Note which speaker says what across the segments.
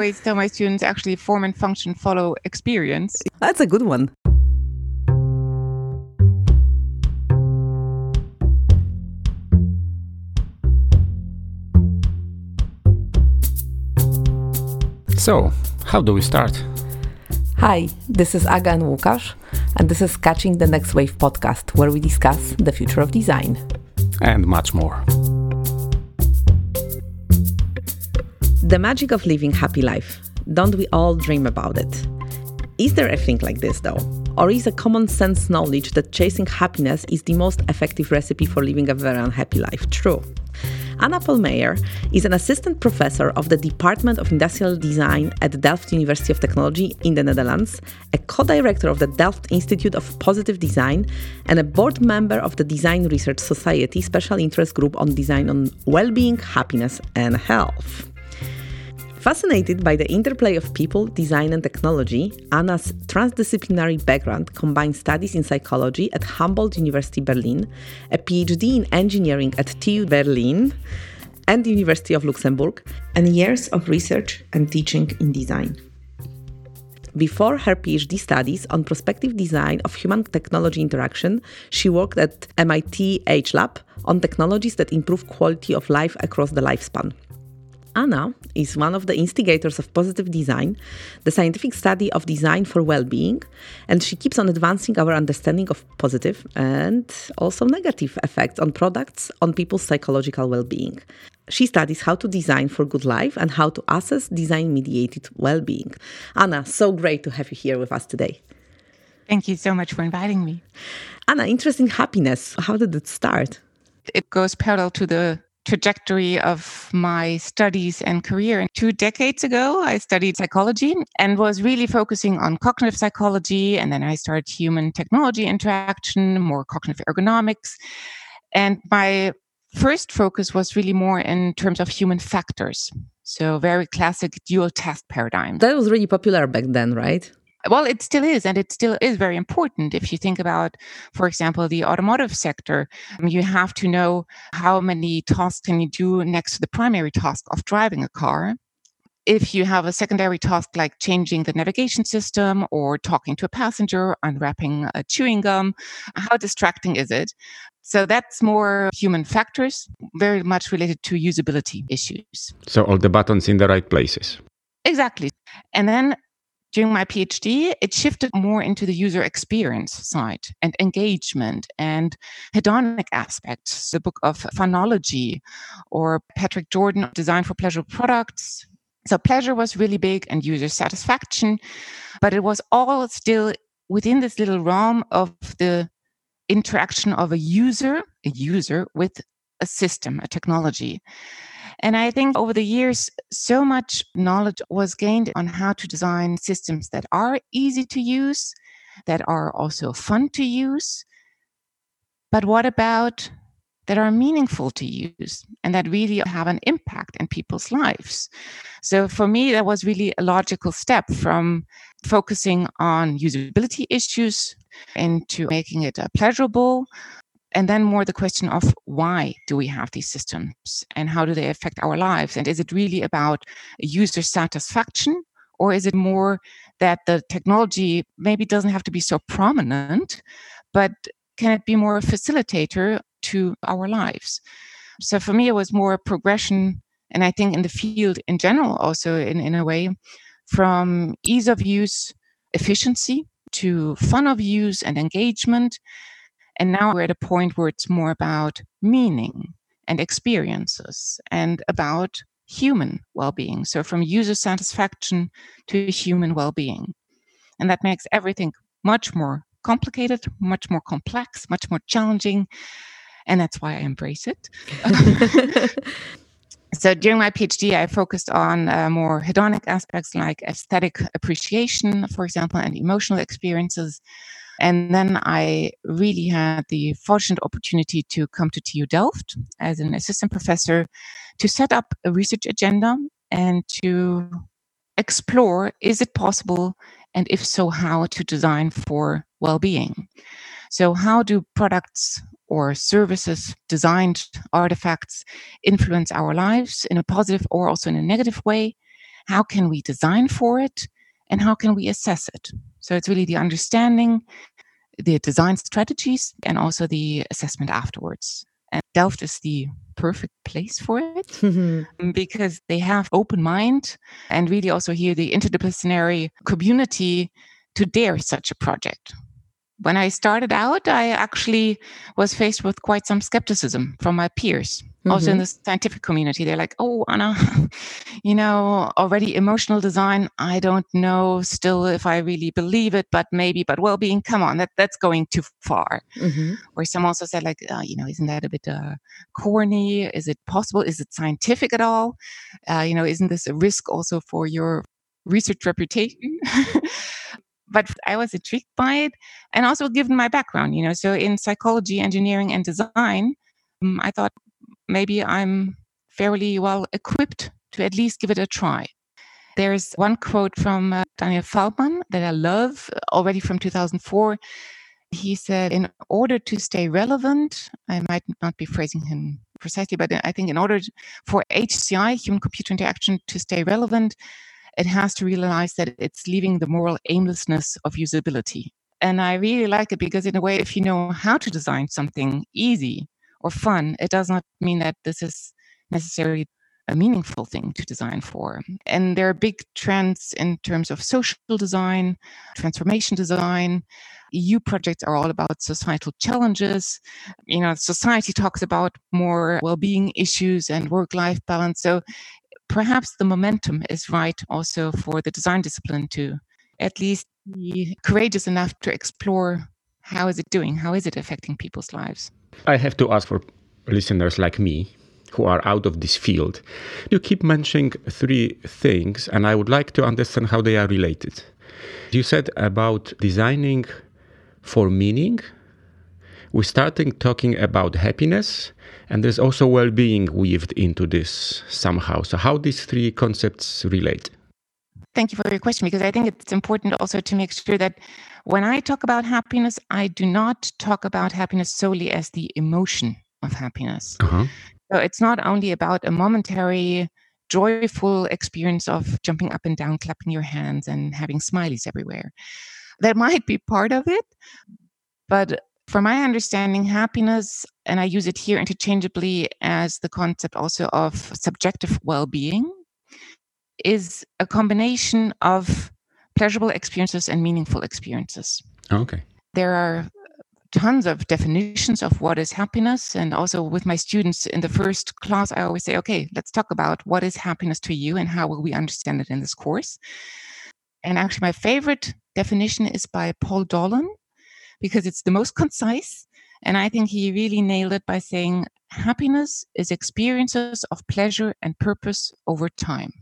Speaker 1: always tell my students actually form and function follow experience.
Speaker 2: That's a good one.
Speaker 3: So, how do we start?
Speaker 2: Hi, this is Aga and Łukasz, and this is Catching the Next Wave podcast, where we discuss the future of design.
Speaker 3: And much more.
Speaker 2: The magic of living happy life. Don't we all dream about it? Is there a thing like this though? Or is a common sense knowledge that chasing happiness is the most effective recipe for living a very unhappy life true? Anna Pohlmeyer is an assistant professor of the Department of Industrial Design at the Delft University of Technology in the Netherlands, a co director of the Delft Institute of Positive Design, and a board member of the Design Research Society special interest group on design on well being, happiness, and health. Fascinated by the interplay of people, design, and technology, Anna's transdisciplinary background combines studies in psychology at Humboldt University Berlin, a PhD in engineering at TU Berlin and the University of Luxembourg, and years of research and teaching in design. Before her PhD studies on prospective design of human technology interaction, she worked at MIT AgeLab on technologies that improve quality of life across the lifespan. Anna is one of the instigators of positive design, the scientific study of design for well being, and she keeps on advancing our understanding of positive and also negative effects on products on people's psychological well being. She studies how to design for good life and how to assess design mediated well being. Anna, so great to have you here with us today.
Speaker 1: Thank you so much for inviting me.
Speaker 2: Anna, interesting happiness. How did it start?
Speaker 1: It goes parallel to the trajectory of my studies and career. And Two decades ago, I studied psychology and was really focusing on cognitive psychology. And then I started human technology interaction, more cognitive ergonomics. And my first focus was really more in terms of human factors. So, very classic dual task paradigm.
Speaker 2: That was really popular back then, right?
Speaker 1: Well, it still is, and it still is very important. If you think about, for example, the automotive sector, um, you have to know how many tasks can you do next to the primary task of driving a car. If you have a secondary task like changing the navigation system or talking to a passenger, unwrapping a chewing gum, how distracting is it? So that's more human factors, very much related to usability issues.
Speaker 3: So all the buttons in the right places.
Speaker 1: Exactly. And then during my PhD, it shifted more into the user experience side and engagement and hedonic aspects. The book of phonology or Patrick Jordan, Design for Pleasure Products. So pleasure was really big and user satisfaction, but it was all still within this little realm of the interaction of a user, a user with a system, a technology. And I think over the years, so much knowledge was gained on how to design systems that are easy to use, that are also fun to use. But what about that are meaningful to use and that really have an impact in people's lives? So for me, that was really a logical step from focusing on usability issues into making it uh, pleasurable and then more the question of why do we have these systems and how do they affect our lives? And is it really about user satisfaction or is it more that the technology maybe doesn't have to be so prominent but can it be more a facilitator to our lives? So for me it was more a progression and i think in the field in general also in, in a way from ease of use efficiency to fun of use and engagement and now we're at a point where it's more about meaning and experiences and about human well being. So, from user satisfaction to human well being. And that makes everything much more complicated, much more complex, much more challenging. And that's why I embrace it. so during my PhD, I focused on uh, more hedonic aspects like aesthetic appreciation, for example, and emotional experiences. And then I really had the fortunate opportunity to come to TU Delft as an assistant professor to set up a research agenda and to explore is it possible? And if so how to design for well-being. So how do products or services designed artifacts influence our lives in a positive or also in a negative way? How can we design for it? And how can we assess it? So it's really the understanding, the design strategies, and also the assessment afterwards. And Delft is the perfect place for it mm-hmm. because they have open mind and really also here the interdisciplinary community to dare such a project when I started out, I actually was faced with quite some skepticism from my peers, mm-hmm. also in mm-hmm. the scientific community. They're like, oh, Anna, you know, already emotional design. I don't know still if I really believe it, but maybe, but well being, come on, that, that's going too far. Mm-hmm. Or some also said, like, uh, you know, isn't that a bit uh, corny? Is it possible? Is it scientific at all? Uh, you know, isn't this a risk also for your research reputation? but I was intrigued by it. And also given my background, you know, so in psychology, engineering, and design, um, I thought maybe I'm fairly well equipped to at least give it a try. There's one quote from uh, Daniel Feldman that I love already from 2004. He said, in order to stay relevant, I might not be phrasing him precisely, but I think in order for HCI, human computer interaction, to stay relevant, it has to realize that it's leaving the moral aimlessness of usability. And I really like it because, in a way, if you know how to design something easy or fun, it does not mean that this is necessarily a meaningful thing to design for. And there are big trends in terms of social design, transformation design. EU projects are all about societal challenges. You know, society talks about more well-being issues and work-life balance. So perhaps the momentum is right also for the design discipline to at least be courageous enough to explore how is it doing? How is it affecting people's lives?
Speaker 3: I have to ask for listeners like me who are out of this field. You keep mentioning three things and i would like to understand how they are related. You said about designing for meaning we started talking about happiness and there's also well-being weaved into this somehow. So how these three concepts relate?
Speaker 1: Thank you for your question because i think it's important also to make sure that when i talk about happiness i do not talk about happiness solely as the emotion of happiness. Uh-huh. so it's not only about a momentary joyful experience of jumping up and down clapping your hands and having smileys everywhere. That might be part of it but from my understanding, happiness, and I use it here interchangeably as the concept also of subjective well being, is a combination of pleasurable experiences and meaningful experiences.
Speaker 3: Okay.
Speaker 1: There are tons of definitions of what is happiness. And also with my students in the first class, I always say, okay, let's talk about what is happiness to you and how will we understand it in this course. And actually, my favorite definition is by Paul Dolan because it's the most concise. And I think he really nailed it by saying happiness is experiences of pleasure and purpose over time.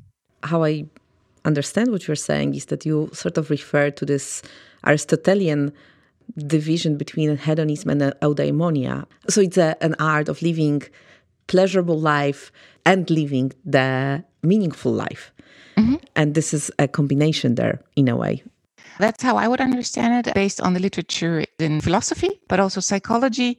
Speaker 2: How I understand what you're saying is that you sort of refer to this Aristotelian division between hedonism and eudaimonia. So it's a, an art of living pleasurable life and living the meaningful life. Mm-hmm. And this is a combination there in a way.
Speaker 1: That's how I would understand it based on the literature in philosophy, but also psychology.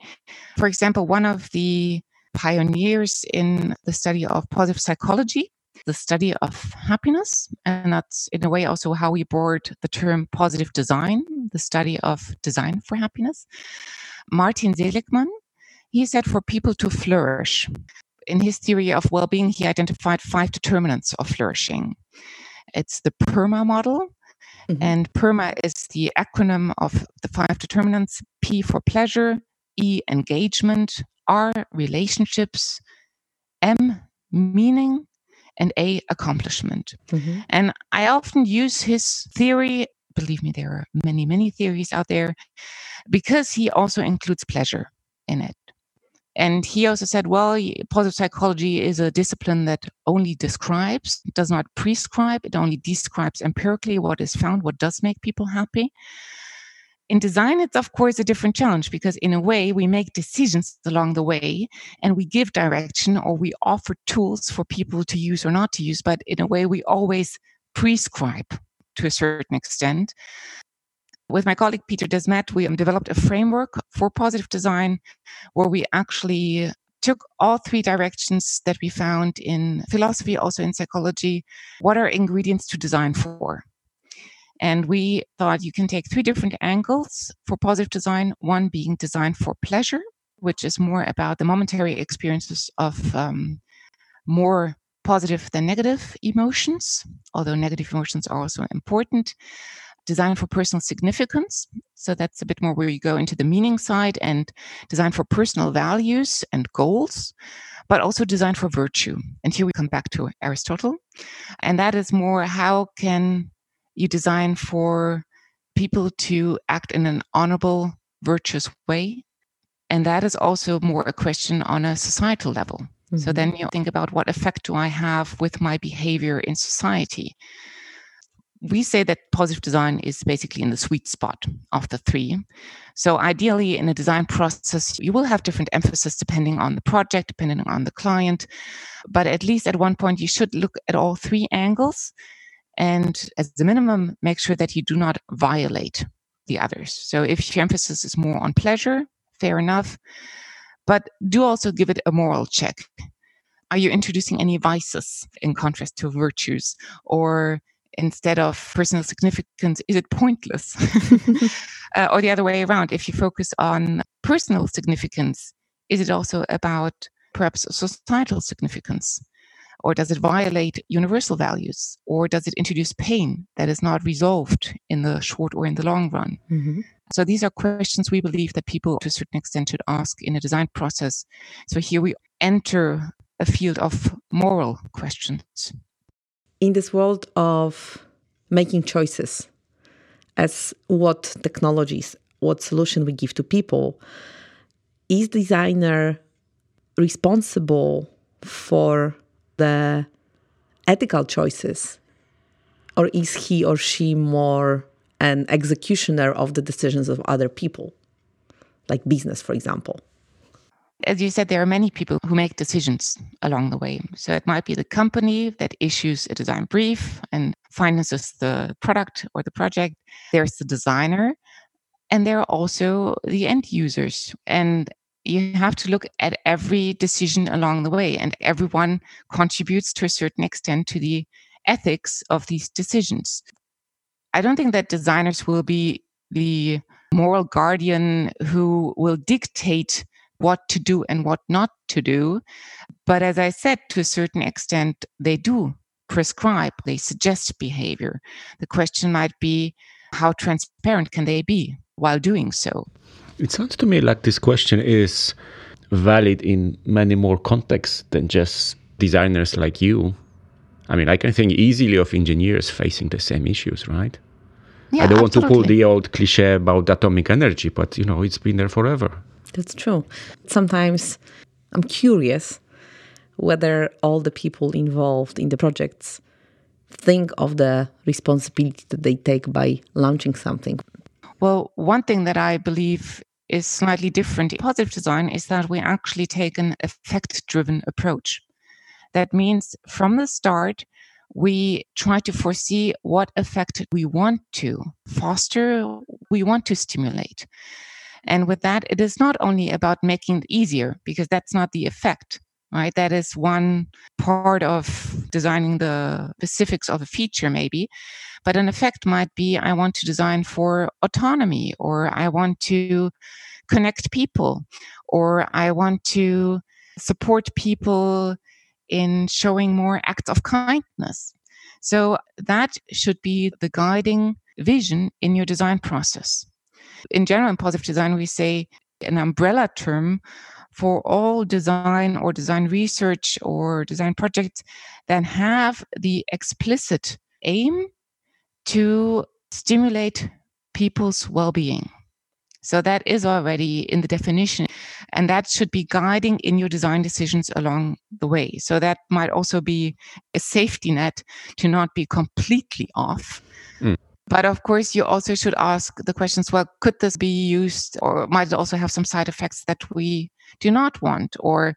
Speaker 1: For example, one of the pioneers in the study of positive psychology, the study of happiness. And that's in a way also how we brought the term positive design, the study of design for happiness. Martin Seligman, he said for people to flourish. In his theory of well being, he identified five determinants of flourishing. It's the PERMA model, Mm-hmm. And PERMA is the acronym of the five determinants P for pleasure, E, engagement, R, relationships, M, meaning, and A, accomplishment. Mm-hmm. And I often use his theory. Believe me, there are many, many theories out there because he also includes pleasure in it. And he also said, well, positive psychology is a discipline that only describes, does not prescribe, it only describes empirically what is found, what does make people happy. In design, it's of course a different challenge because, in a way, we make decisions along the way and we give direction or we offer tools for people to use or not to use. But in a way, we always prescribe to a certain extent. With my colleague Peter Desmet, we developed a framework for positive design where we actually took all three directions that we found in philosophy, also in psychology. What are ingredients to design for? And we thought you can take three different angles for positive design one being design for pleasure, which is more about the momentary experiences of um, more positive than negative emotions, although negative emotions are also important. Design for personal significance. So that's a bit more where you go into the meaning side and design for personal values and goals, but also design for virtue. And here we come back to Aristotle. And that is more how can you design for people to act in an honorable, virtuous way. And that is also more a question on a societal level. Mm-hmm. So then you think about what effect do I have with my behavior in society? We say that positive design is basically in the sweet spot of the three. So, ideally, in a design process, you will have different emphasis depending on the project, depending on the client. But at least at one point, you should look at all three angles and as the minimum, make sure that you do not violate the others. So if your emphasis is more on pleasure, fair enough, but do also give it a moral check. Are you introducing any vices in contrast to virtues? Or instead of personal significance, is it pointless? uh, or the other way around, if you focus on personal significance, is it also about perhaps societal significance? Or does it violate universal values? Or does it introduce pain that is not resolved in the short or in the long run? Mm-hmm. So these are questions we believe that people to a certain extent should ask in a design process. So here we enter a field of moral questions.
Speaker 2: In this world of making choices as what technologies, what solution we give to people, is designer responsible for the ethical choices? Or is he or she more an executioner of the decisions of other people, like business, for example?
Speaker 1: As you said, there are many people who make decisions along the way. So it might be the company that issues a design brief and finances the product or the project. There's the designer, and there are also the end users. And you have to look at every decision along the way, and everyone contributes to a certain extent to the ethics of these decisions. I don't think that designers will be the moral guardian who will dictate what to do and what not to do. But as I said, to a certain extent, they do prescribe, they suggest behavior. The question might be how transparent can they be while doing so?
Speaker 3: It sounds to me like this question is valid in many more contexts than just designers like you. I mean, I can think easily of engineers facing the same issues, right?
Speaker 1: Yeah,
Speaker 3: I don't want to pull the old cliche about atomic energy, but you know, it's been there forever.
Speaker 2: That's true. Sometimes I'm curious whether all the people involved in the projects think of the responsibility that they take by launching something.
Speaker 1: Well, one thing that I believe is slightly different. In positive design is that we actually take an effect driven approach. That means from the start, we try to foresee what effect we want to foster, we want to stimulate. And with that, it is not only about making it easier, because that's not the effect, right? That is one part of designing the specifics of a feature, maybe. But an effect might be I want to design for autonomy, or I want to connect people, or I want to support people in showing more acts of kindness. So that should be the guiding vision in your design process. In general, in positive design, we say an umbrella term for all design or design research or design projects that have the explicit aim to stimulate people's well being. So that is already in the definition. And that should be guiding in your design decisions along the way. So that might also be a safety net to not be completely off. But of course, you also should ask the questions well, could this be used or might it also have some side effects that we do not want? Or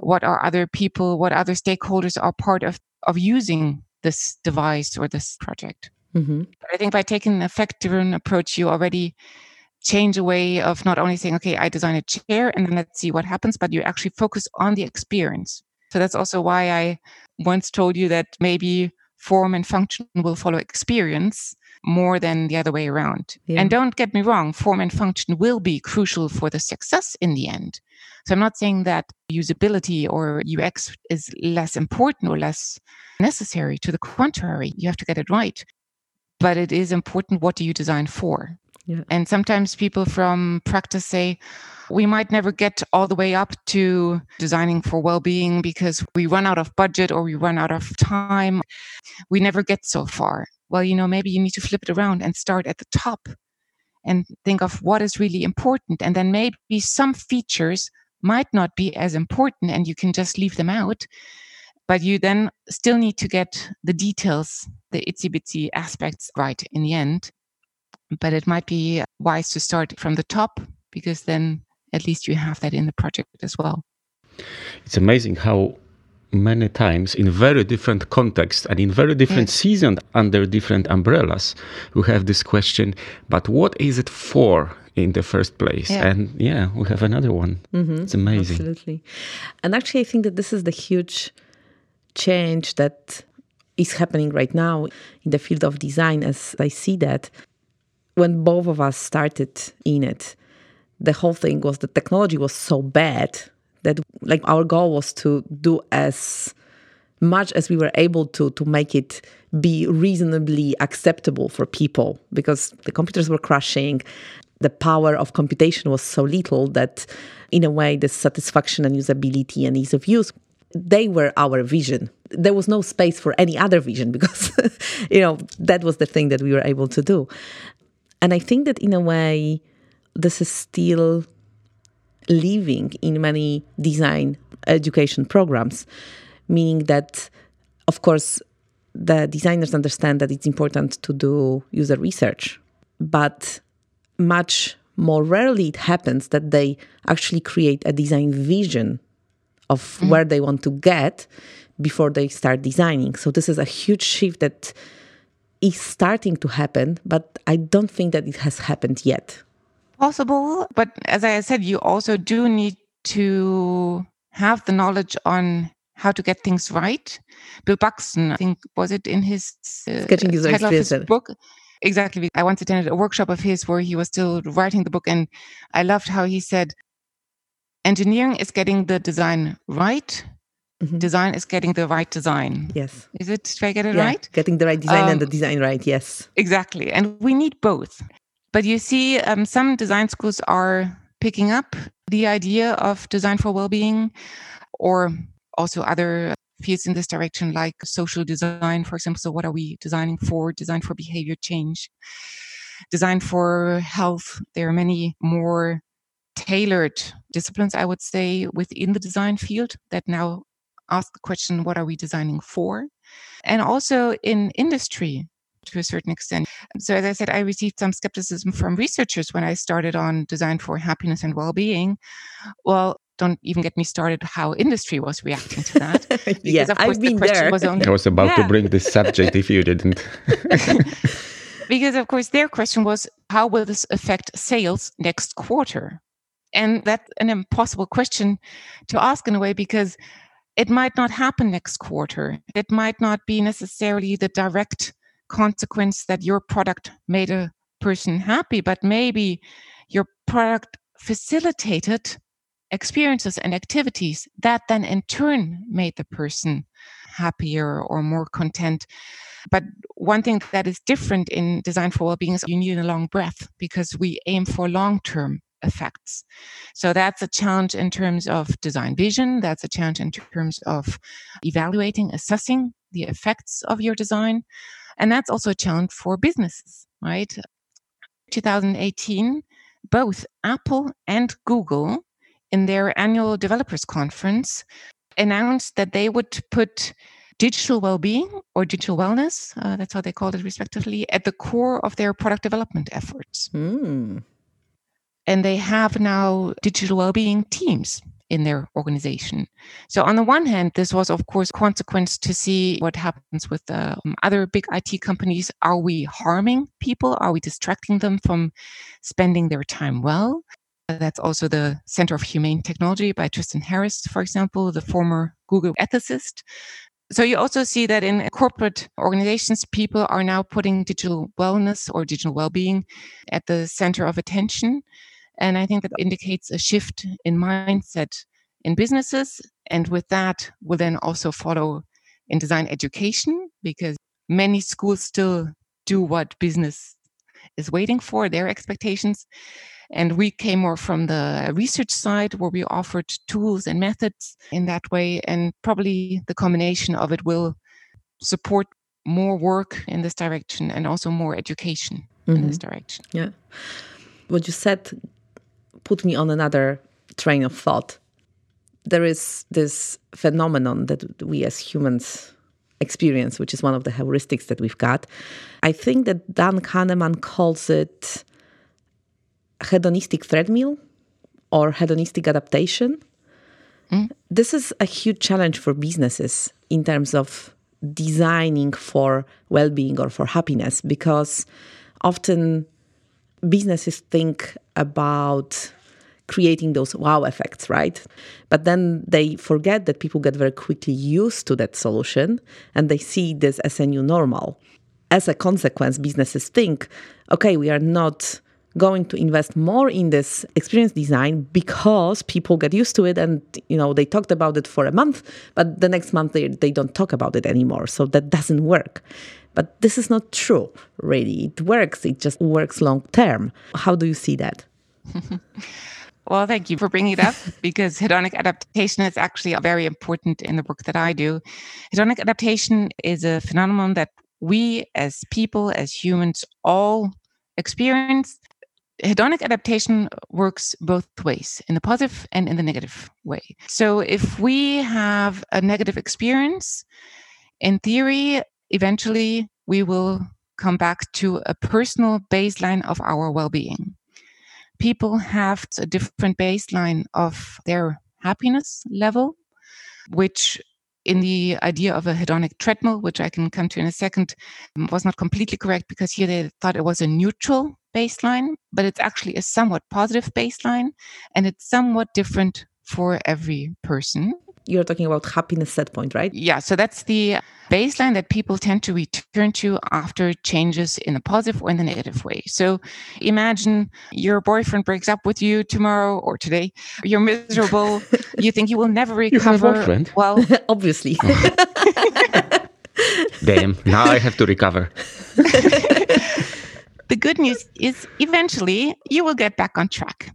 Speaker 1: what are other people, what other stakeholders are part of, of using this device or this project? Mm-hmm. I think by taking an effect driven approach, you already change a way of not only saying, okay, I design a chair and then let's see what happens, but you actually focus on the experience. So that's also why I once told you that maybe form and function will follow experience more than the other way around. Yeah. And don't get me wrong, form and function will be crucial for the success in the end. So I'm not saying that usability or UX is less important or less necessary. To the contrary, you have to get it right. But it is important what do you design for? Yeah. And sometimes people from practice say, we might never get all the way up to designing for well being because we run out of budget or we run out of time. We never get so far. Well, you know, maybe you need to flip it around and start at the top and think of what is really important. And then maybe some features might not be as important and you can just leave them out. But you then still need to get the details, the itsy bitsy aspects right in the end but it might be wise to start from the top because then at least you have that in the project as well.
Speaker 3: It's amazing how many times in very different contexts and in very different yes. seasons under different umbrellas we have this question but what is it for in the first place yeah. and yeah we have another one mm-hmm. it's amazing
Speaker 2: absolutely and actually i think that this is the huge change that is happening right now in the field of design as i see that when both of us started in it, the whole thing was the technology was so bad that like our goal was to do as much as we were able to to make it be reasonably acceptable for people because the computers were crashing the power of computation was so little that in a way the satisfaction and usability and ease of use they were our vision. There was no space for any other vision because you know that was the thing that we were able to do. And I think that in a way, this is still living in many design education programs, meaning that, of course, the designers understand that it's important to do user research, but much more rarely it happens that they actually create a design vision of mm-hmm. where they want to get before they start designing. So this is a huge shift that is starting to happen, but I don't think that it has happened yet.
Speaker 1: Possible, but as I said, you also do need to have the knowledge on how to get things right. Bill Buxton, I think, was it in his
Speaker 2: uh, sketching user experience
Speaker 1: book? Exactly. I once attended a workshop of his where he was still writing the book, and I loved how he said, "Engineering is getting the design right, Mm-hmm. Design is getting the right design.
Speaker 2: Yes.
Speaker 1: Is it, did I get it
Speaker 2: yeah,
Speaker 1: right?
Speaker 2: Getting the right design um, and the um, design right, yes.
Speaker 1: Exactly. And we need both. But you see, um, some design schools are picking up the idea of design for well being or also other fields in this direction, like social design, for example. So, what are we designing for? Design for behavior change, design for health. There are many more tailored disciplines, I would say, within the design field that now ask the question, what are we designing for? And also in industry to a certain extent. So, as I said, I received some skepticism from researchers when I started on design for happiness and well being. Well, don't even get me started how industry was reacting to that.
Speaker 2: yeah, I've been the there.
Speaker 3: Was only, I was about yeah. to bring this subject if you didn't.
Speaker 1: because, of course, their question was how will this affect sales next quarter? And that's an impossible question to ask in a way because it might not happen next quarter. It might not be necessarily the direct consequence that your product made a person happy, but maybe your product facilitated experiences and activities that then in turn made the person happier or more content. But one thing that is different in design for well-being is you need a long breath because we aim for long-term effects. So that's a challenge in terms of design vision. That's a challenge in terms of evaluating, assessing the effects of your design. And that's also a challenge for businesses, right? 2018, both Apple and Google in their annual developers conference announced that they would put digital well-being or digital wellness uh, that's how they called it respectively at the core of their product development efforts
Speaker 2: mm.
Speaker 1: And they have now digital well-being teams in their organization. So on the one hand, this was of course consequence to see what happens with the um, other big IT companies. Are we harming people? Are we distracting them from spending their time well? That's also the Center of Humane Technology by Tristan Harris, for example, the former Google ethicist. So you also see that in corporate organizations, people are now putting digital wellness or digital well-being at the center of attention. And I think that indicates a shift in mindset in businesses. And with that will then also follow in design education because many schools still do what business is waiting for, their expectations. And we came more from the research side where we offered tools and methods in that way. And probably the combination of it will support more work in this direction and also more education mm-hmm. in this mm-hmm. direction.
Speaker 2: Yeah. What you said put me on another train of thought. There is this phenomenon that we as humans experience, which is one of the heuristics that we've got. I think that Dan Kahneman calls it hedonistic treadmill or hedonistic adaptation. Mm. This is a huge challenge for businesses in terms of designing for well being or for happiness because often businesses think about creating those wow effects, right? But then they forget that people get very quickly used to that solution and they see this as a new normal. As a consequence, businesses think, okay, we are not going to invest more in this experience design because people get used to it and you know they talked about it for a month but the next month they, they don't talk about it anymore. So that doesn't work. But this is not true really. It works. It just works long term. How do you see that?
Speaker 1: Well, thank you for bringing it up because hedonic adaptation is actually very important in the work that I do. Hedonic adaptation is a phenomenon that we as people, as humans, all experience hedonic adaptation works both ways in the positive and in the negative way. So if we have a negative experience, in theory, eventually we will come back to a personal baseline of our well being. People have a different baseline of their happiness level, which in the idea of a hedonic treadmill, which I can come to in a second, was not completely correct because here they thought it was a neutral baseline, but it's actually a somewhat positive baseline and it's somewhat different for every person.
Speaker 2: You're talking about happiness set point, right?
Speaker 1: Yeah. So that's the baseline that people tend to return to after changes in a positive or in the negative way. So imagine your boyfriend breaks up with you tomorrow or today. You're miserable. you think you will never recover.
Speaker 3: You have a boyfriend?
Speaker 2: Well, obviously. Oh.
Speaker 3: Damn. Now I have to recover.
Speaker 1: The good news is eventually you will get back on track.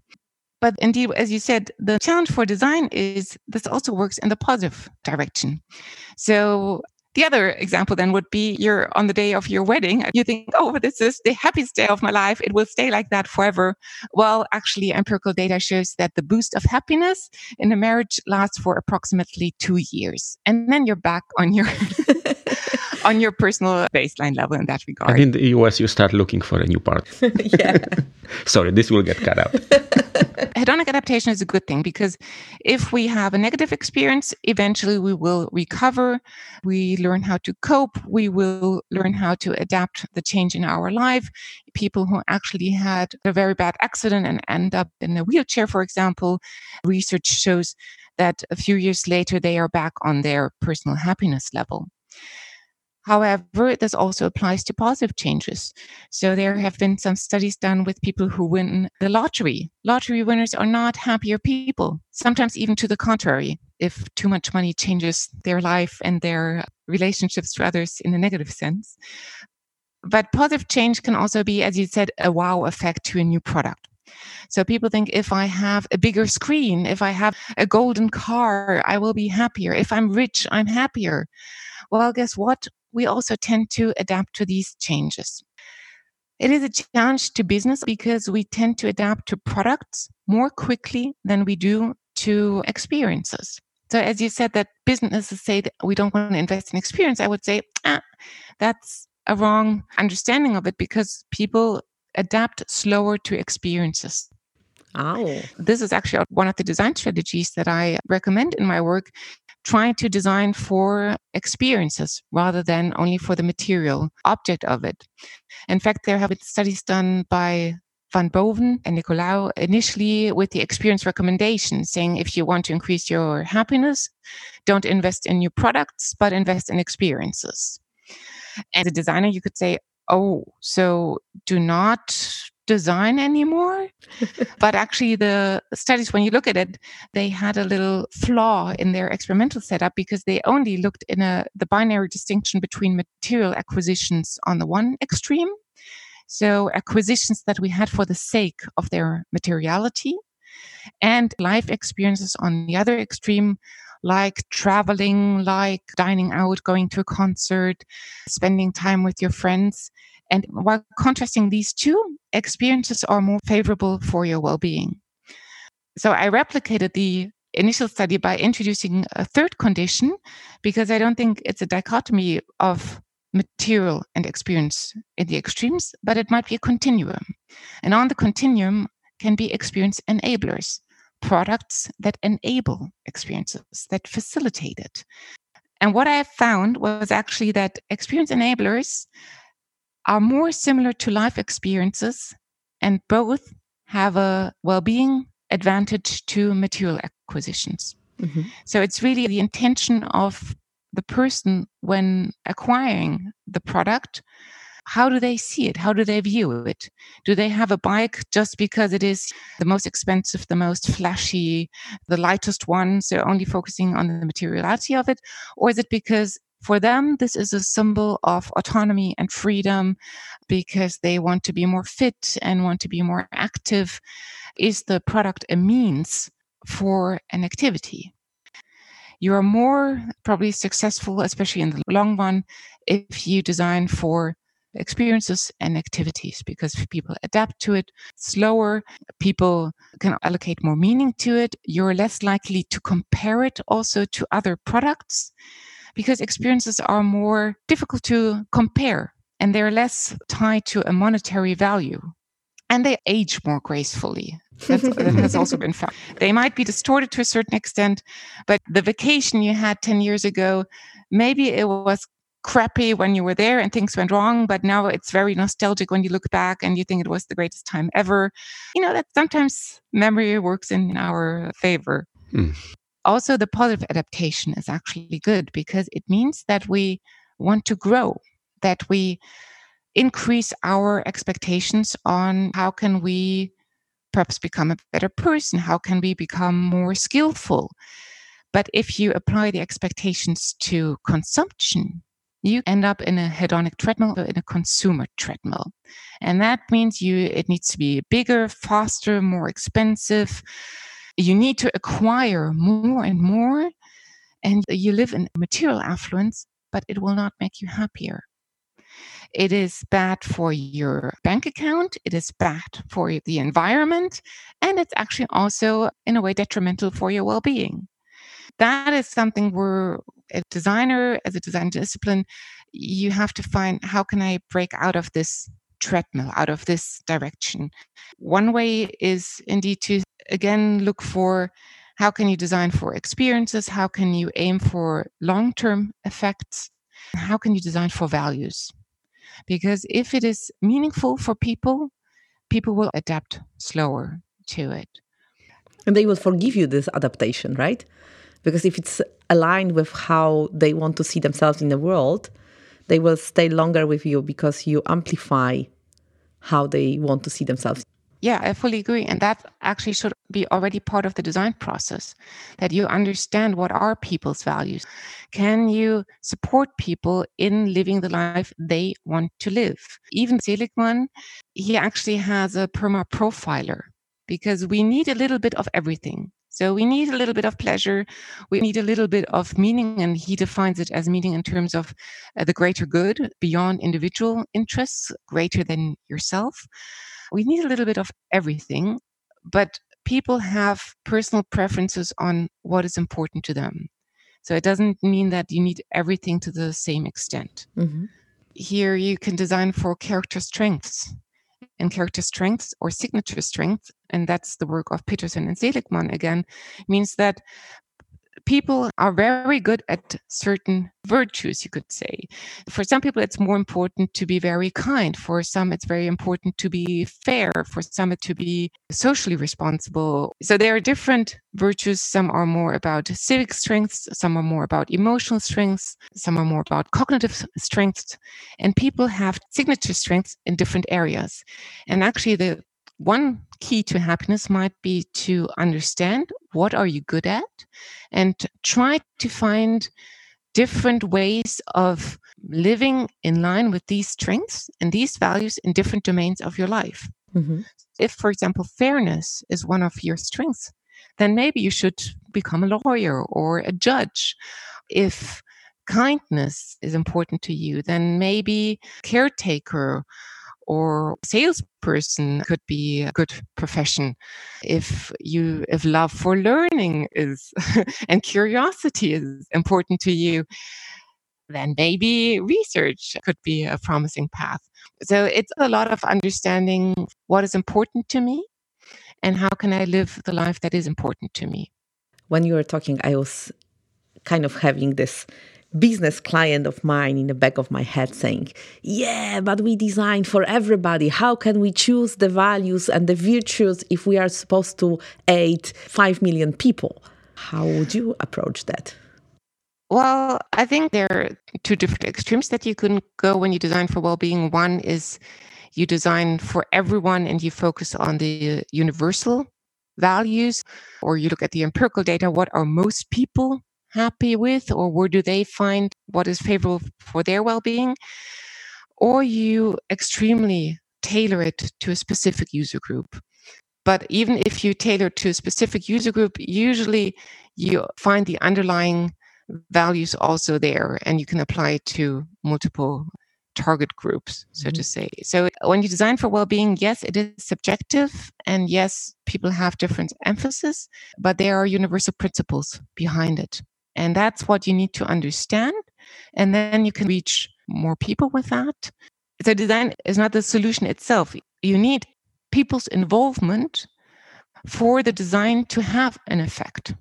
Speaker 1: But indeed, as you said, the challenge for design is this also works in the positive direction. So the other example then would be you're on the day of your wedding. You think, oh, this is the happiest day of my life. It will stay like that forever. Well, actually, empirical data shows that the boost of happiness in a marriage lasts for approximately two years. And then you're back on your on your personal baseline level in that regard.
Speaker 3: And in the US, you start looking for a new part.
Speaker 2: yeah.
Speaker 3: Sorry, this will get cut out.
Speaker 1: Hedonic adaptation is a good thing because if we have a negative experience, eventually we will recover. We learn how to cope. We will learn how to adapt the change in our life. People who actually had a very bad accident and end up in a wheelchair, for example, research shows that a few years later they are back on their personal happiness level. However, this also applies to positive changes. So there have been some studies done with people who win the lottery. Lottery winners are not happier people, sometimes even to the contrary, if too much money changes their life and their relationships to others in a negative sense. But positive change can also be, as you said, a wow effect to a new product. So people think if I have a bigger screen, if I have a golden car, I will be happier. If I'm rich, I'm happier. Well, guess what? We also tend to adapt to these changes. It is a challenge to business because we tend to adapt to products more quickly than we do to experiences. So, as you said, that businesses say that we don't want to invest in experience, I would say ah, that's a wrong understanding of it because people adapt slower to experiences.
Speaker 2: Oh.
Speaker 1: This is actually one of the design strategies that I recommend in my work, trying to design for experiences rather than only for the material object of it. In fact, there have been studies done by Van Boven and Nicolaou initially with the experience recommendation saying if you want to increase your happiness, don't invest in new products, but invest in experiences. As a designer, you could say, oh, so do not design anymore. but actually, the studies, when you look at it, they had a little flaw in their experimental setup because they only looked in a the binary distinction between material acquisitions on the one extreme so acquisitions that we had for the sake of their materiality and life experiences on the other extreme, like traveling, like dining out, going to a concert, spending time with your friends. And while contrasting these two, experiences are more favorable for your well being. So I replicated the initial study by introducing a third condition because I don't think it's a dichotomy of material and experience in the extremes, but it might be a continuum. And on the continuum can be experience enablers, products that enable experiences, that facilitate it. And what I found was actually that experience enablers are more similar to life experiences, and both have a well being advantage to material acquisitions. Mm-hmm. So it's really the intention of the person when acquiring the product how do they see it how do they view it do they have a bike just because it is the most expensive the most flashy the lightest one so only focusing on the materiality of it or is it because for them this is a symbol of autonomy and freedom because they want to be more fit and want to be more active is the product a means for an activity. You are more probably successful, especially in the long run, if you design for experiences and activities because people adapt to it slower people can allocate more meaning to it you're less likely to compare it also to other products because experiences are more difficult to compare and they're less tied to a monetary value and they age more gracefully that's, that has also been found. They might be distorted to a certain extent, but the vacation you had 10 years ago, maybe it was crappy when you were there and things went wrong, but now it's very nostalgic when you look back and you think it was the greatest time ever. You know, that sometimes memory works in our favor. Mm. Also, the positive adaptation is actually good because it means that we want to grow, that we increase our expectations on how can we perhaps become a better person? How can we become more skillful? But if you apply the expectations to consumption, you end up in a hedonic treadmill or in a consumer treadmill. And that means you it needs to be bigger, faster, more expensive. You need to acquire more and more. And you live in material affluence, but it will not make you happier. It is bad for your bank account. It is bad for the environment. And it's actually also, in a way, detrimental for your well being. That is something where a designer, as a design discipline, you have to find how can I break out of this treadmill, out of this direction. One way is indeed to, again, look for how can you design for experiences? How can you aim for long term effects? How can you design for values? Because if it is meaningful for people, people will adapt slower to it.
Speaker 2: And they will forgive you this adaptation, right? Because if it's aligned with how they want to see themselves in the world, they will stay longer with you because you amplify how they want to see themselves.
Speaker 1: Yeah, I fully agree. And that actually should be already part of the design process that you understand what are people's values. Can you support people in living the life they want to live? Even Seligman, he actually has a PERMA profiler because we need a little bit of everything. So we need a little bit of pleasure. We need a little bit of meaning. And he defines it as meaning in terms of uh, the greater good beyond individual interests, greater than yourself we need a little bit of everything, but people have personal preferences on what is important to them. So it doesn't mean that you need everything to the same extent. Mm-hmm. Here, you can design for character strengths. and character strengths or signature strengths, and that's the work of Peterson and Seligman again, means that people are very good at certain virtues, you could say. For some people, it's more important to be very kind. For some, it's very important to be fair. For some, to be socially responsible. So there are different virtues. Some are more about civic strengths. Some are more about emotional strengths. Some are more about cognitive strengths. And people have signature strengths in different areas. And actually, the one key to happiness might be to understand what are you good at and try to find different ways of living in line with these strengths and these values in different domains of your life. Mm-hmm. If, for example, fairness is one of your strengths, then maybe you should become a lawyer or a judge. If kindness is important to you, then maybe caretaker or salesperson could be a good profession if you if love for learning is and curiosity is important to you then maybe research could be a promising path. So it's a lot of understanding what is important to me and how can i live the life that is important to me.
Speaker 2: When you were talking i was kind of having this business client of mine in the back of my head saying, Yeah, but we design for everybody. How can we choose the values and the virtues if we are supposed to aid 5 million people? How would you approach that?
Speaker 1: Well, I think there are two different extremes that you can go when you design for well being. One is you design for everyone and you focus on the universal values, or you look at the empirical data. What are most people happy with or where do they find what is favorable for their well-being or you extremely tailor it to a specific user group. But even if you tailor to a specific user group usually you find the underlying values also there and you can apply it to multiple target groups so mm-hmm. to say. So when you design for well-being yes it is subjective and yes people have different emphasis but there are universal principles behind it and that's what you need to understand. And then you can reach more people with that. So design is not the solution itself. You need people's involvement for the design to have an effect.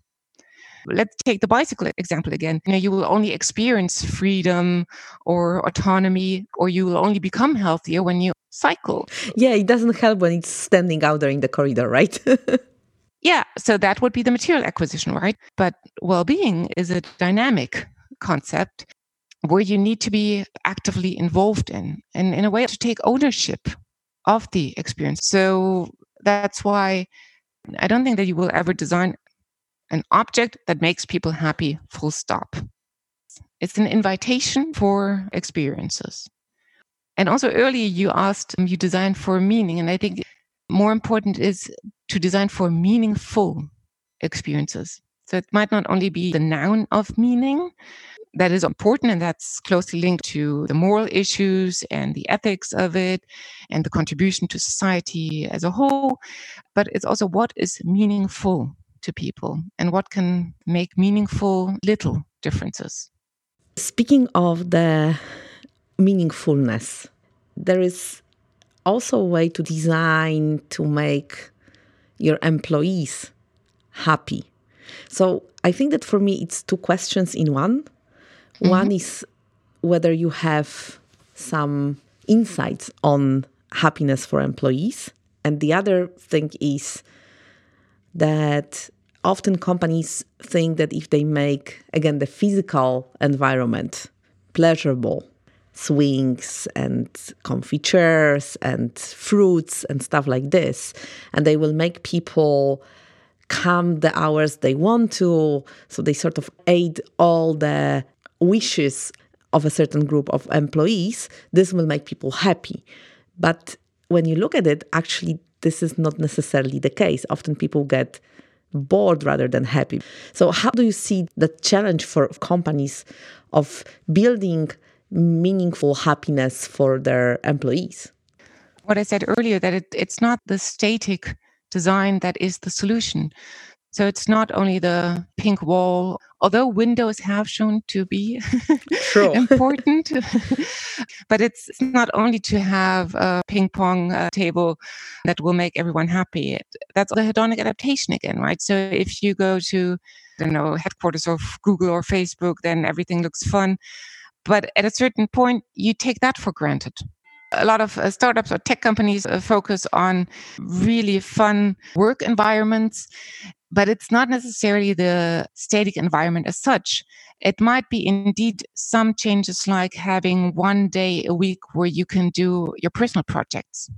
Speaker 1: Let's take the bicycle example again. You, know, you will only experience freedom or autonomy, or you will only become healthier when you cycle.
Speaker 2: Yeah, it doesn't help when it's standing out there in the corridor, right?
Speaker 1: Yeah, so that would be the material acquisition, right? But well being is a dynamic concept where you need to be actively involved in and in a way to take ownership of the experience. So that's why I don't think that you will ever design an object that makes people happy, full stop. It's an invitation for experiences. And also earlier you asked, um, you design for meaning. And I think more important is to design for meaningful experiences. So it might not only be the noun of meaning that is important and that's closely linked to the moral issues and the ethics of it and the contribution to society as a whole, but it's also what is meaningful to people and what can make meaningful little differences.
Speaker 2: Speaking of the meaningfulness, there is also a way to design to make your employees happy. So I think that for me, it's two questions in one. Mm-hmm. One is whether you have some insights on happiness for employees. And the other thing is that often companies think that if they make, again, the physical environment pleasurable, swings and chairs and fruits and stuff like this. And they will make people come the hours they want to. So they sort of aid all the wishes of a certain group of employees. This will make people happy. But when you look at it, actually, this is not necessarily the case. Often people get bored rather than happy. So, how do you see the challenge for companies of building meaningful happiness for their employees.
Speaker 1: What I said earlier, that it, it's not the static design that is the solution. So it's not only the pink wall, although windows have shown to be important, but it's not only to have a ping pong uh, table that will make everyone happy. That's the hedonic adaptation again, right? So if you go to, I don't know, headquarters of Google or Facebook, then everything looks fun. But at a certain point, you take that for granted a lot of uh, startups or tech companies uh, focus on really fun work environments but it's not necessarily the static environment as such. It might be indeed some changes like having one day a week where you can do your personal projects.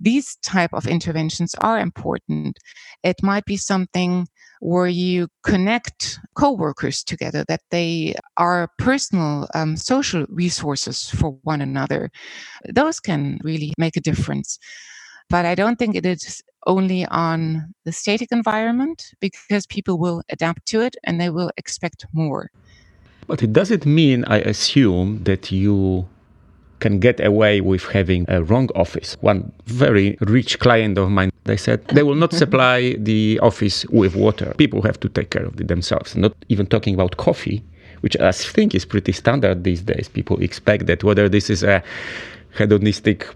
Speaker 1: These type of interventions are important. It might be something where you connect co-workers together, that they are personal um, social resources for one another. Those can really make a difference. But I don't think it is only on the static environment because people will adapt to it and they will expect more.
Speaker 3: But it doesn't mean, I assume, that you can get away with having a wrong office. One very rich client of mine, they said they will not supply the office with water. People have to take care of it themselves. Not even talking about coffee, which I think is pretty standard these days. People expect that whether this is a hedonistic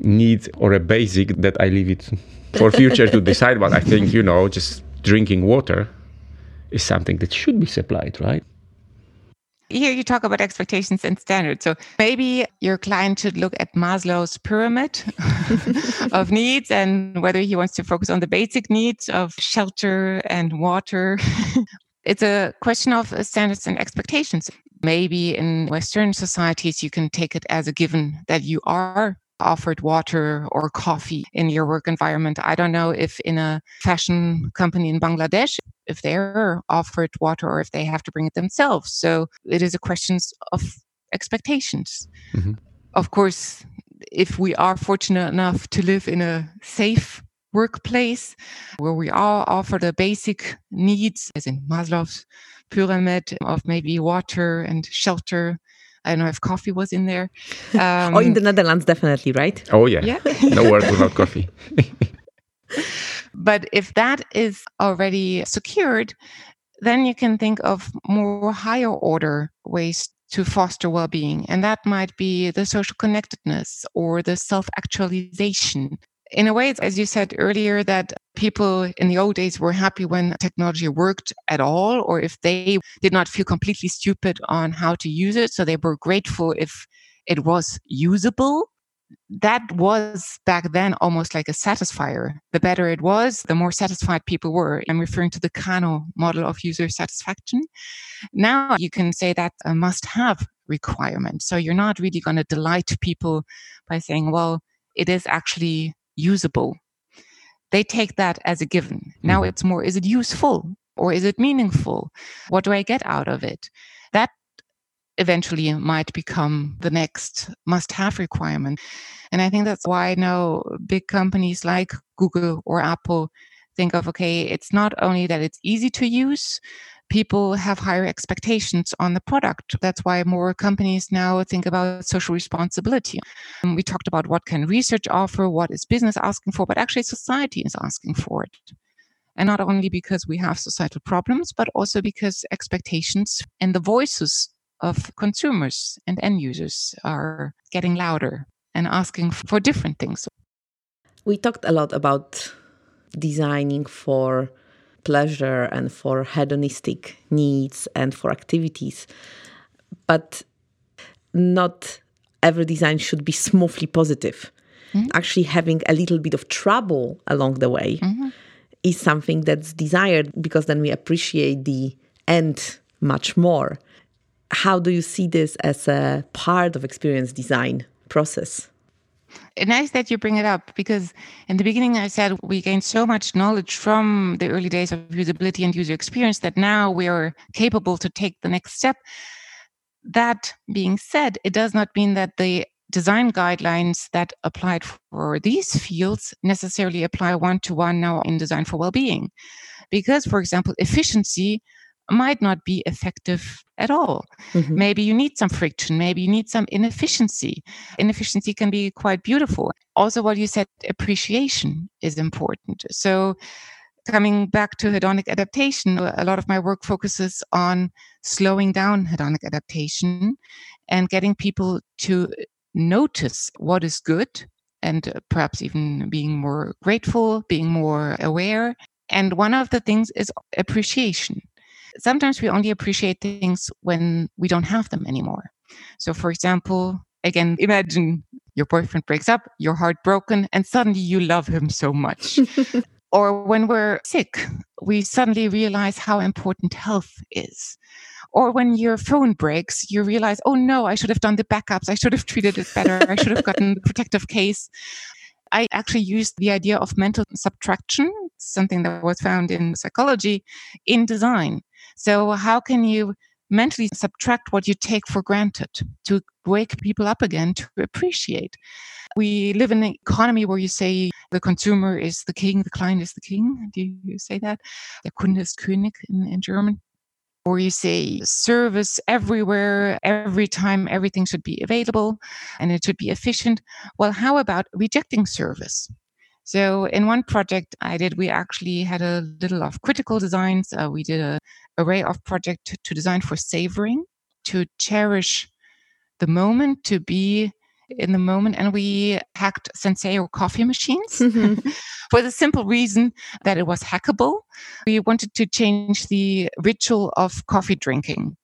Speaker 3: need or a basic that I leave it for future to decide. But I think, you know, just drinking water is something that should be supplied, right?
Speaker 1: Here you talk about expectations and standards. So maybe your client should look at Maslow's pyramid of needs and whether he wants to focus on the basic needs of shelter and water. it's a question of standards and expectations. Maybe in Western societies, you can take it as a given that you are offered water or coffee in your work environment. I don't know if in a fashion company in Bangladesh, if they're offered water or if they have to bring it themselves. So it is a question of expectations. Mm-hmm. Of course, if we are fortunate enough to live in a safe workplace where we are offered the basic needs, as in Maslow's pyramid of maybe water and shelter, I don't know if coffee was in there.
Speaker 2: Um, oh, in the Netherlands, definitely, right?
Speaker 3: Oh, yeah. yeah. no work without coffee.
Speaker 1: but if that is already secured, then you can think of more higher order ways to foster well being. And that might be the social connectedness or the self actualization in a way, as you said earlier, that people in the old days were happy when technology worked at all, or if they did not feel completely stupid on how to use it. So they were grateful if it was usable. That was back then almost like a satisfier. The better it was, the more satisfied people were. I'm referring to the Kano model of user satisfaction. Now you can say that a must have requirement. So you're not really going to delight people by saying, well, it is actually usable. They take that as a given. Now mm-hmm. it's more, is it useful or is it meaningful? What do I get out of it? That eventually might become the next must have requirement. And I think that's why now big companies like Google or Apple think of okay, it's not only that it's easy to use, people have higher expectations on the product. That's why more companies now think about social responsibility. And we talked about what can research offer, what is business asking for, but actually society is asking for it. And not only because we have societal problems, but also because expectations and the voices of consumers and end users are getting louder and asking for different things.
Speaker 2: We talked a lot about designing for pleasure and for hedonistic needs and for activities. But not every design should be smoothly positive. Mm-hmm. Actually, having a little bit of trouble along the way mm-hmm. is something that's desired because then we appreciate the end much more. How do you see this as a part of experience design process?
Speaker 1: Nice that you bring it up because in the beginning I said we gained so much knowledge from the early days of usability and user experience that now we are capable to take the next step. That being said, it does not mean that the design guidelines that applied for these fields necessarily apply one to one now in design for well-being. Because, for example, efficiency might not be effective at all. Mm-hmm. Maybe you need some friction, maybe you need some inefficiency. Inefficiency can be quite beautiful. Also, what you said, appreciation is important. So, coming back to hedonic adaptation, a lot of my work focuses on slowing down hedonic adaptation and getting people to notice what is good and perhaps even being more grateful, being more aware. And one of the things is appreciation. Sometimes we only appreciate things when we don't have them anymore. So, for example, again, imagine your boyfriend breaks up, you're heartbroken, and suddenly you love him so much. or when we're sick, we suddenly realize how important health is. Or when your phone breaks, you realize, oh no, I should have done the backups. I should have treated it better. I should have gotten the protective case. I actually used the idea of mental subtraction, something that was found in psychology, in design. So, how can you mentally subtract what you take for granted to wake people up again to appreciate. We live in an economy where you say the consumer is the king, the client is the king. Do you say that? Der Kunde ist König in, in German. Or you say service everywhere, every time, everything should be available and it should be efficient. Well, how about rejecting service? So in one project I did, we actually had a little of critical designs. Uh, we did a array of project to, to design for savoring, to cherish the moment, to be in the moment. And we hacked Senseo coffee machines mm-hmm. for the simple reason that it was hackable. We wanted to change the ritual of coffee drinking.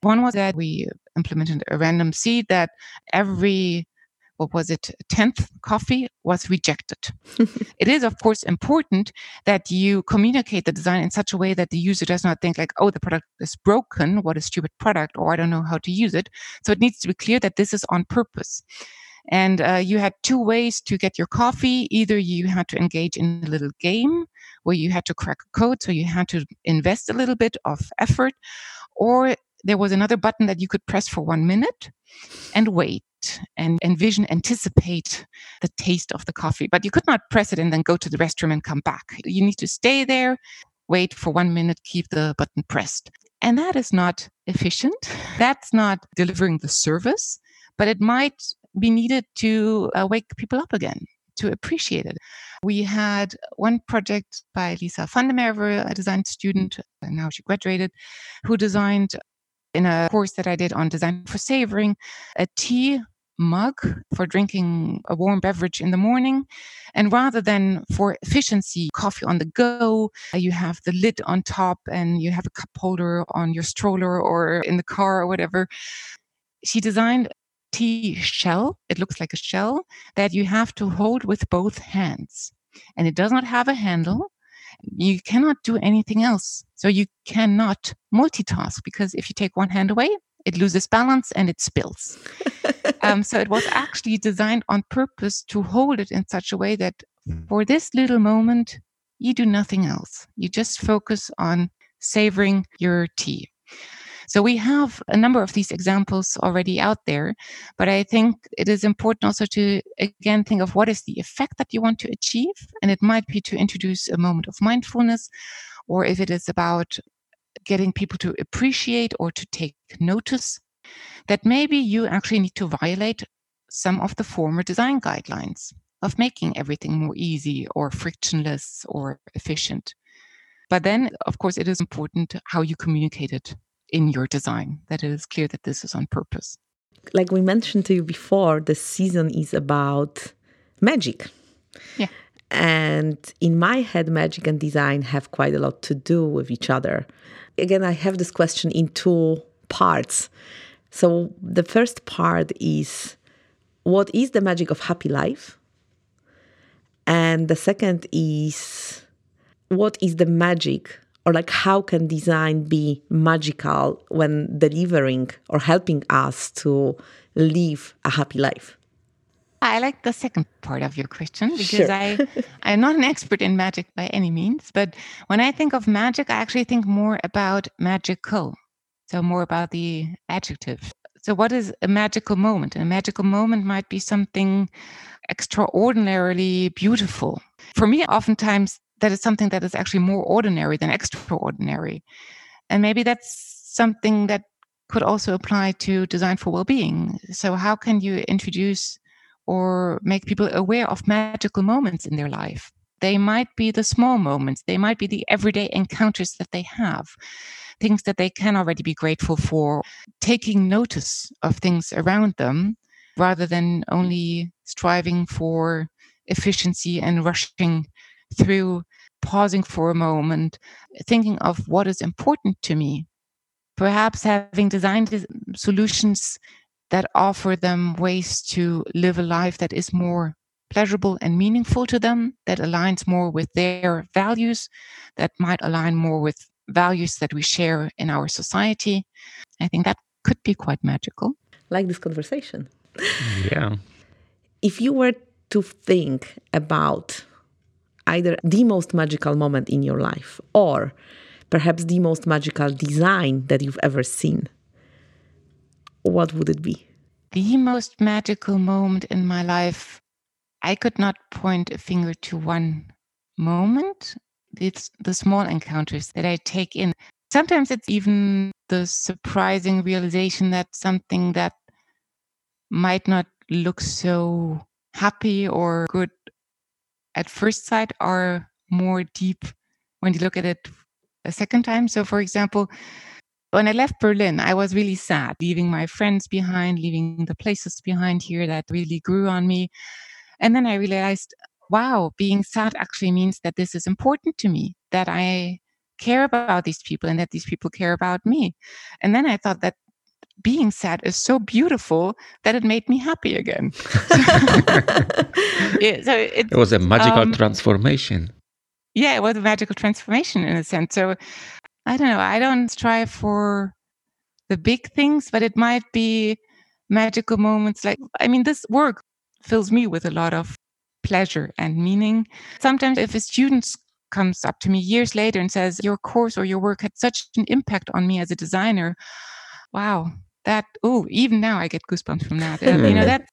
Speaker 1: One was that we implemented a random seed that every what was it, 10th coffee was rejected. it is, of course, important that you communicate the design in such a way that the user does not think like, oh, the product is broken. What a stupid product, or I don't know how to use it. So it needs to be clear that this is on purpose. And uh, you had two ways to get your coffee. Either you had to engage in a little game where you had to crack a code, so you had to invest a little bit of effort, or there was another button that you could press for one minute and wait and envision, anticipate the taste of the coffee. But you could not press it and then go to the restroom and come back. You need to stay there, wait for one minute, keep the button pressed. And that is not efficient. That's not delivering the service, but it might be needed to uh, wake people up again to appreciate it. We had one project by Lisa van der Merwe, a design student, and now she graduated, who designed in a course that I did on design for savoring, a tea mug for drinking a warm beverage in the morning. And rather than for efficiency, coffee on the go, uh, you have the lid on top and you have a cup holder on your stroller or in the car or whatever. She designed tea shell. It looks like a shell that you have to hold with both hands. And it does not have a handle you cannot do anything else. So you cannot multitask because if you take one hand away, it loses balance and it spills. um, so it was actually designed on purpose to hold it in such a way that hmm. for this little moment, you do nothing else. You just focus on savoring your tea. So we have a number of these examples already out there, but I think it is important also to again think of what is the effect that you want to achieve. And it might be to introduce a moment of mindfulness, or if it is about getting people to appreciate or to take notice, that maybe you actually need to violate some of the former design guidelines of making everything more easy or frictionless or efficient. But then, of course, it is important how you communicate it in your design, that it is clear that this is on purpose.
Speaker 2: Like we mentioned to you before, the season is about magic.
Speaker 1: Yeah.
Speaker 2: And in my head, magic and design have quite a lot to do with each other. Again, I have this question in two parts. So the first part is what is the magic of happy life? And the second is what is the magic or like how can design be magical when delivering or helping us to live a happy life
Speaker 1: I like the second part of your question because sure. I I'm not an expert in magic by any means, but when I think of magic, I actually think more about magical. So more about the adjective. So what is a magical moment? A magical moment might be something extraordinarily beautiful. For me, oftentimes that is something that is actually more ordinary than extraordinary. And maybe that's something that could also apply to design for well-being. So how can you introduce or make people aware of magical moments in their life? They might be the small moments, they might be the everyday encounters that they have, things that they can already be grateful for, taking notice of things around them rather than only striving for efficiency and rushing through, pausing for a moment, thinking of what is important to me. Perhaps having designed solutions that offer them ways to live a life that is more pleasurable and meaningful to them, that aligns more with their values, that might align more with values that we share in our society. I think that could be quite magical.
Speaker 2: Like this conversation.
Speaker 3: Yeah.
Speaker 2: If you were to think about either the most magical moment in your life or perhaps the most magical design that you've ever seen, what would it be?
Speaker 1: The most magical moment in my life, I could not point a finger to one moment. It's the small encounters that I take in. Sometimes it's even the surprising realization that something that might not look so happy or good at first sight are more deep when you look at it a second time. So, for example, when I left Berlin, I was really sad, leaving my friends behind, leaving the places behind here that really grew on me. And then I realized, wow, being sad actually means that this is important to me, that I care about these people and that these people care about me. And then I thought that being sad is so beautiful that it made me happy again.
Speaker 3: yeah, so it, it, was a magical um, transformation.
Speaker 1: Yeah, it was a magical transformation in a sense. So I don't know. I don't strive for the big things, but it might be magical moments. Like, I mean, this work fills me with a lot of pleasure and meaning. Sometimes, if a student comes up to me years later and says, Your course or your work had such an impact on me as a designer, wow, that oh even now i get goosebumps from that. You know that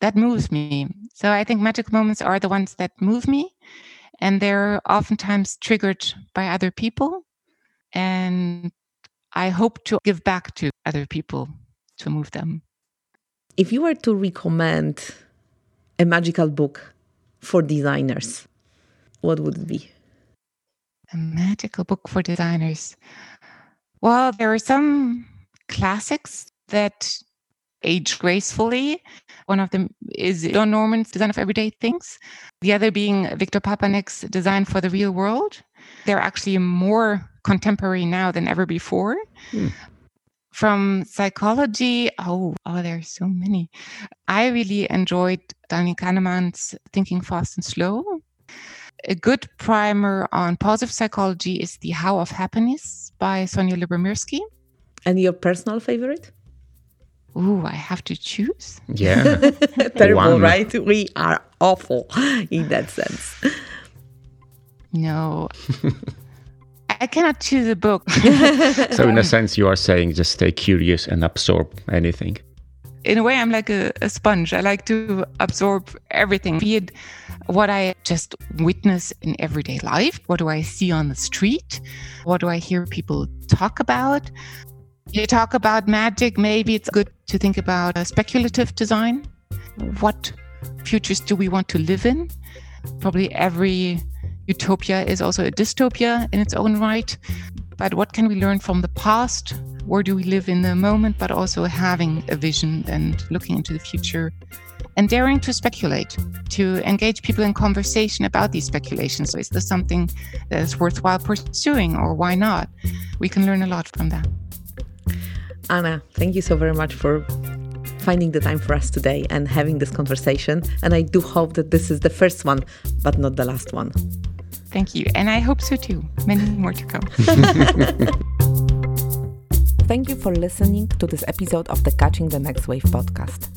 Speaker 1: that moves me. So i think magic moments are the ones that move me and they're oftentimes triggered by other people and i hope to give back to other people to move them.
Speaker 2: If you were to recommend a magical book for designers what would it be
Speaker 1: a magical book for designers well there are some classics that age gracefully. One of them is Don Norman's design of everyday things. The other being Victor Papanek's design for the real world. They're actually more contemporary now than ever before. Hmm. From psychology, oh, oh, there's so many. I really enjoyed Daniel Kahneman's Thinking Fast and Slow. A good primer on positive psychology is The How of Happiness by Sonja Lyubomirsky.
Speaker 2: And your personal favorite?
Speaker 1: Ooh, I have to choose?
Speaker 3: Yeah.
Speaker 2: Terrible, One. right? We are awful in that sense.
Speaker 1: No. I cannot choose a book.
Speaker 3: so, in a sense, you are saying just stay curious and absorb anything.
Speaker 1: In a way, I'm like a, a sponge. I like to absorb everything, be it what I just witness in everyday life. What do I see on the street? What do I hear people talk about? You talk about magic, maybe it's good to think about a speculative design. What futures do we want to live in? Probably every utopia is also a dystopia in its own right. But what can we learn from the past? Where do we live in the moment, but also having a vision and looking into the future and daring to speculate, to engage people in conversation about these speculations. So, is this something that is worthwhile pursuing, or why not? We can learn a lot from that.
Speaker 2: Anna, thank you so very much for finding the time for us today and having this conversation. And I do hope that this is the first one, but not the last one.
Speaker 1: Thank you. And I hope so too. Many more to come.
Speaker 2: Thank you for listening to this episode of the Catching the Next Wave podcast.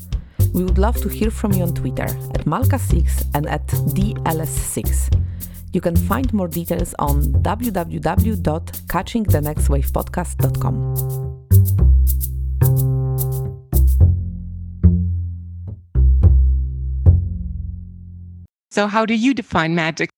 Speaker 2: We would love to hear from you on Twitter at Malka6 and at DLS6. You can find more details on www.catchingthenextwavepodcast.com.
Speaker 1: So, how do you define magic?